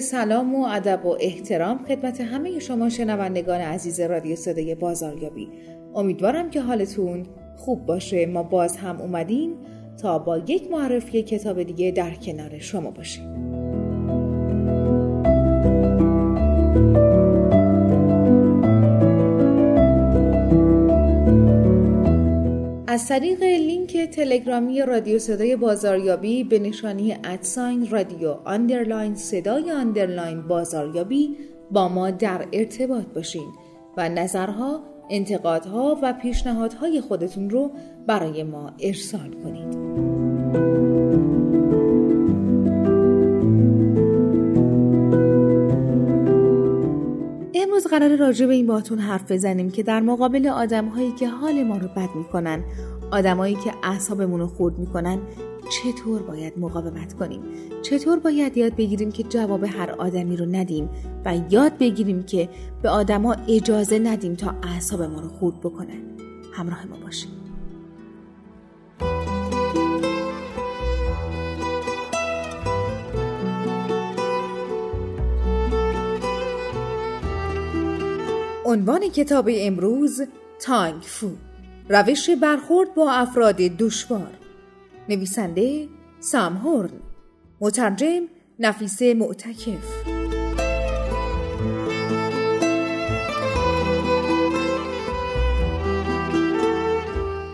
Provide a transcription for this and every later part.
سلام و ادب و احترام خدمت همه شما شنوندگان عزیز رادیو صدای بازاریابی. امیدوارم که حالتون خوب باشه. ما باز هم اومدیم تا با یک معرفی کتاب دیگه در کنار شما باشیم. از طریق لینک تلگرامی رادیو صدای بازاریابی به نشانی at sign رادیو underline صدای underline بازاریابی با ما در ارتباط باشین و نظرها، انتقادها و پیشنهادهای خودتون رو برای ما ارسال کنید. قرار راجع به این باتون حرف بزنیم که در مقابل آدم هایی که حال ما رو بد می‌کنن آدمایی که اعصابمون رو خورد می‌کنن چطور باید مقاومت کنیم؟ چطور باید یاد بگیریم که جواب هر آدمی رو ندیم و یاد بگیریم که به آدما اجازه ندیم تا اعصاب ما رو خورد بکنن؟ همراه ما باشیم عنوان کتاب امروز تانگ فو روش برخورد با افراد دشوار. نویسنده سام هورن. مترجم نفیسه معتکف.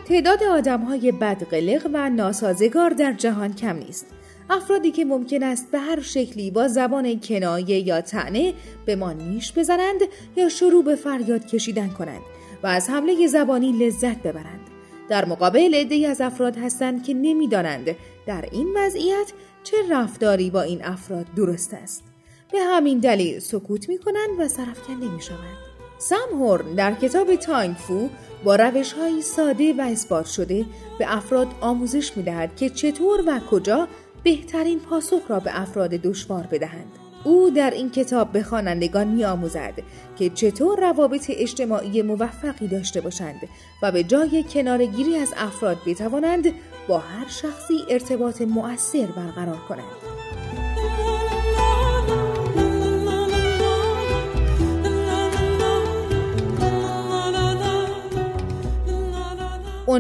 تعداد آدم های بدقلق و ناسازگار در جهان کم نیست. افرادی که ممکن است به هر شکلی با زبان کنایه یا تنه به ما نیش بزنند یا شروع به فریاد کشیدن کنند و از حمله زبانی لذت ببرند در مقابل عدهای از افراد هستند که نمی‌دانند در این وضعیت چه رفتاری با این افراد درست است به همین دلیل سکوت می کنند و سرفکنده می شوند. سام هورن در کتاب تانگ فو با روش های ساده و اثبات شده به افراد آموزش می دهد که چطور و کجا بهترین پاسخ را به افراد دشوار بدهند. او در این کتاب به خوانندگان میآموزد که چطور روابط اجتماعی موفقی داشته باشند و به جای کنارگیری از افراد بتوانند با هر شخصی ارتباط مؤثر برقرار کنند.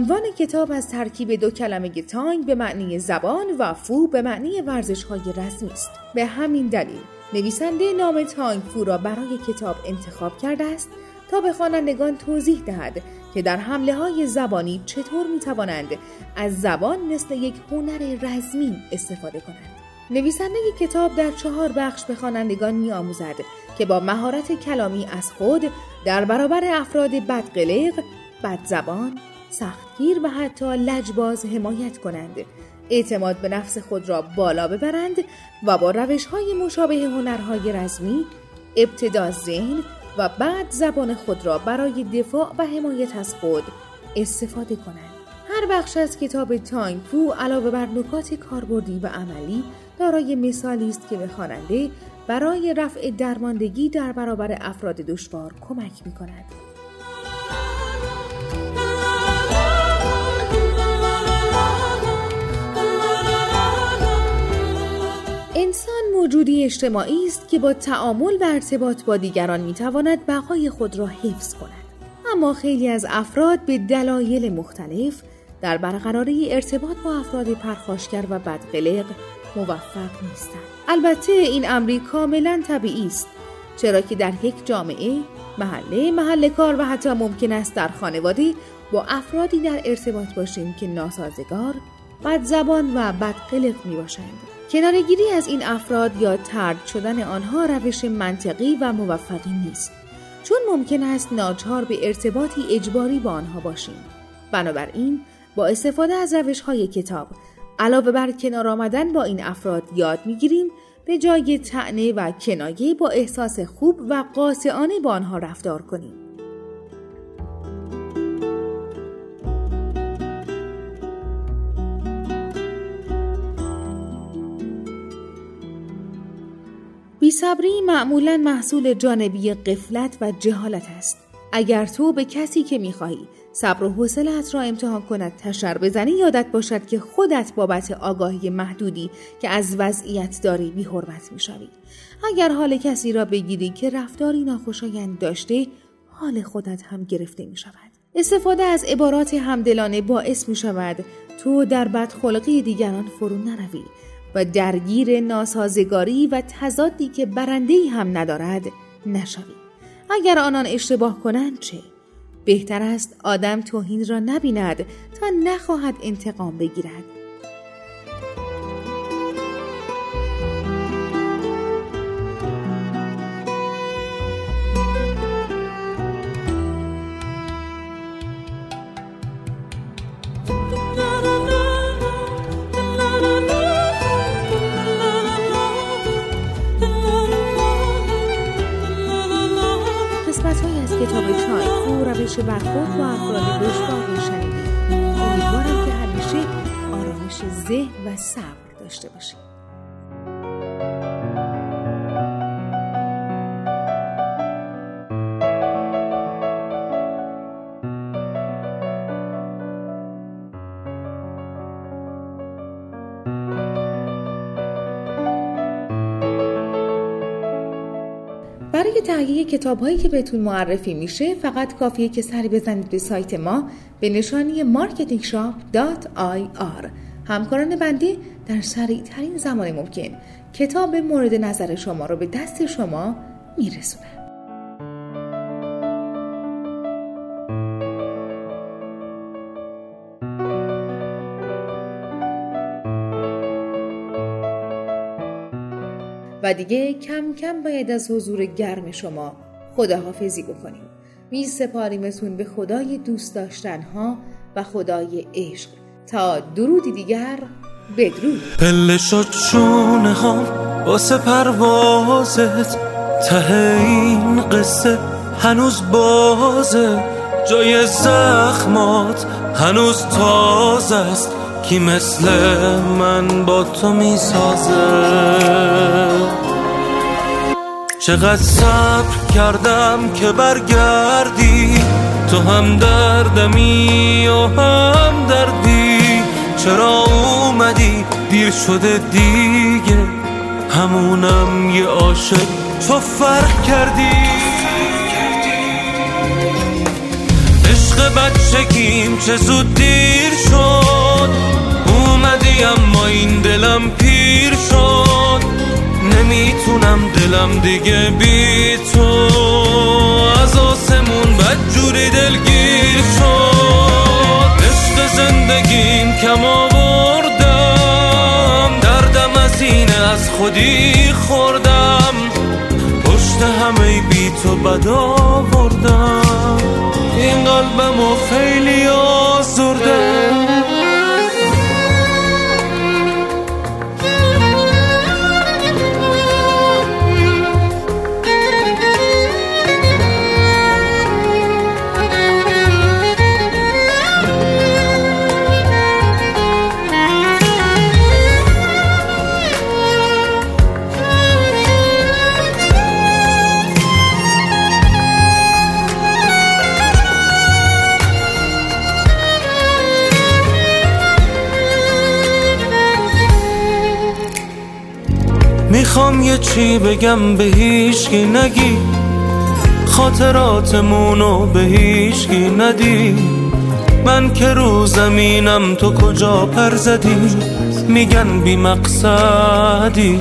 عنوان کتاب از ترکیب دو کلمه تانگ به معنی زبان و فو به معنی ورزش های رسمی است. به همین دلیل نویسنده نام تانگ فو را برای کتاب انتخاب کرده است تا به خوانندگان توضیح دهد که در حمله های زبانی چطور می توانند از زبان مثل یک هنر رزمی استفاده کنند. نویسنده کتاب در چهار بخش به خوانندگان می آموزد که با مهارت کلامی از خود در برابر افراد بدقلق، بدزبان، سختگیر و حتی لجباز حمایت کنند اعتماد به نفس خود را بالا ببرند و با روش های مشابه هنرهای رزمی ابتدا ذهن و بعد زبان خود را برای دفاع و حمایت از خود استفاده کنند هر بخش از کتاب تانگ فو علاوه بر نکات کاربردی و عملی دارای مثالی است که به خواننده برای رفع درماندگی در برابر افراد دشوار کمک می کند. موجودی اجتماعی است که با تعامل و ارتباط با دیگران می‌تواند بقای خود را حفظ کند. اما خیلی از افراد به دلایل مختلف در برقراری ارتباط با افراد پرخاشگر و بدقلق موفق نیستند. البته این امری کاملا طبیعی است چرا که در یک جامعه محله محل کار و حتی ممکن است در خانواده با افرادی در ارتباط باشیم که ناسازگار بد زبان و بدقلق می باشند. کنارگیری از این افراد یا ترد شدن آنها روش منطقی و موفقی نیست چون ممکن است ناچار به ارتباطی اجباری با آنها باشیم بنابراین با استفاده از روش های کتاب علاوه بر کنار آمدن با این افراد یاد می‌گیریم به جای تعنه و کنایه با احساس خوب و قاطعانه با آنها رفتار کنیم. بیصبری معمولا محصول جانبی قفلت و جهالت است. اگر تو به کسی که می‌خواهی صبر و حوصلت را امتحان کند تشر بزنی یادت باشد که خودت بابت آگاهی محدودی که از وضعیت داری بی حرمت می‌شوی اگر حال کسی را بگیری که رفتاری ناخوشایند داشته حال خودت هم گرفته می شود. استفاده از عبارات همدلانه باعث می شود تو در بدخلقی دیگران فرو نروی و درگیر ناسازگاری و تضادی که برنده هم ندارد نشوی. اگر آنان اشتباه کنند چه؟ بهتر است آدم توهین را نبیند تا نخواهد انتقام بگیرد روش برخورد با افراد دشوار رو شنیدید امیدوارم که همیشه آرامش ذهن و صبر داشته باشید برای تهیه کتاب هایی که بهتون معرفی میشه فقط کافیه که سری بزنید به سایت ما به نشانی marketingshop.ir همکاران بندی در سریع ترین زمان ممکن کتاب مورد نظر شما رو به دست شما میرسونن. و دیگه کم کم باید از حضور گرم شما خداحافظی بکنیم. می سپاریمتون به خدای دوست داشتنها و خدای عشق. تا درودی دیگر بدرود. پله شد چونه ها واسه پروازت ته این قصه هنوز بازه. جای زخمات هنوز تازه است. کی مثل من با تو می‌سازه. چقدر صبر کردم که برگردی تو هم دردمی و هم دردی. چرا اومدی؟ دیر شده دیگه. همونم یه عاشق تو فرق کردی. بچگیم چه زود دیر شد. اومدی اما این دلم پیر شد. نمی‌تونم دلم دیگه بی تو. از آسمون بدجوری دلگیر شد. عشق زندگیم کم آوردم. دردم از اینه از خودی خوردم. پشت همه بی تو بد آوردم. این قلبم خیلی آزردم می‌خوام یه چی بگم به هیچکی نگی. خاطراتمونو به هیچکی ندی. من که رو زمینم تو کجا پر زدی؟ میگن بی مقصدی.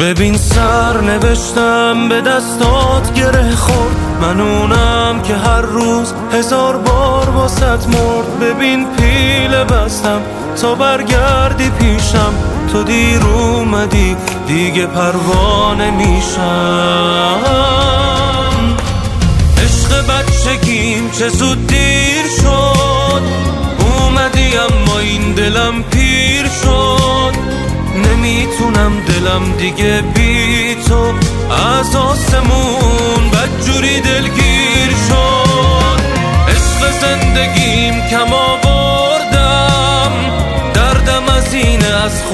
ببین سر نوشتم به دستات گره خورد. من اونم که هر روز هزار بار واسط مرد. ببین پیله بستم تا برگردی پیشم تو دیر اومدی دیگه پروانه میشم. عشق بچگیم چه زود دیر شد اومدی اما این دلم پیر شد. نمی‌تونم دلم دیگه بی تو از آسمون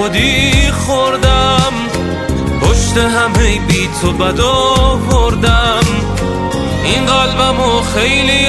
خودی خوردم پشت همه بی تو بد آوردم. این قلبمو خیلی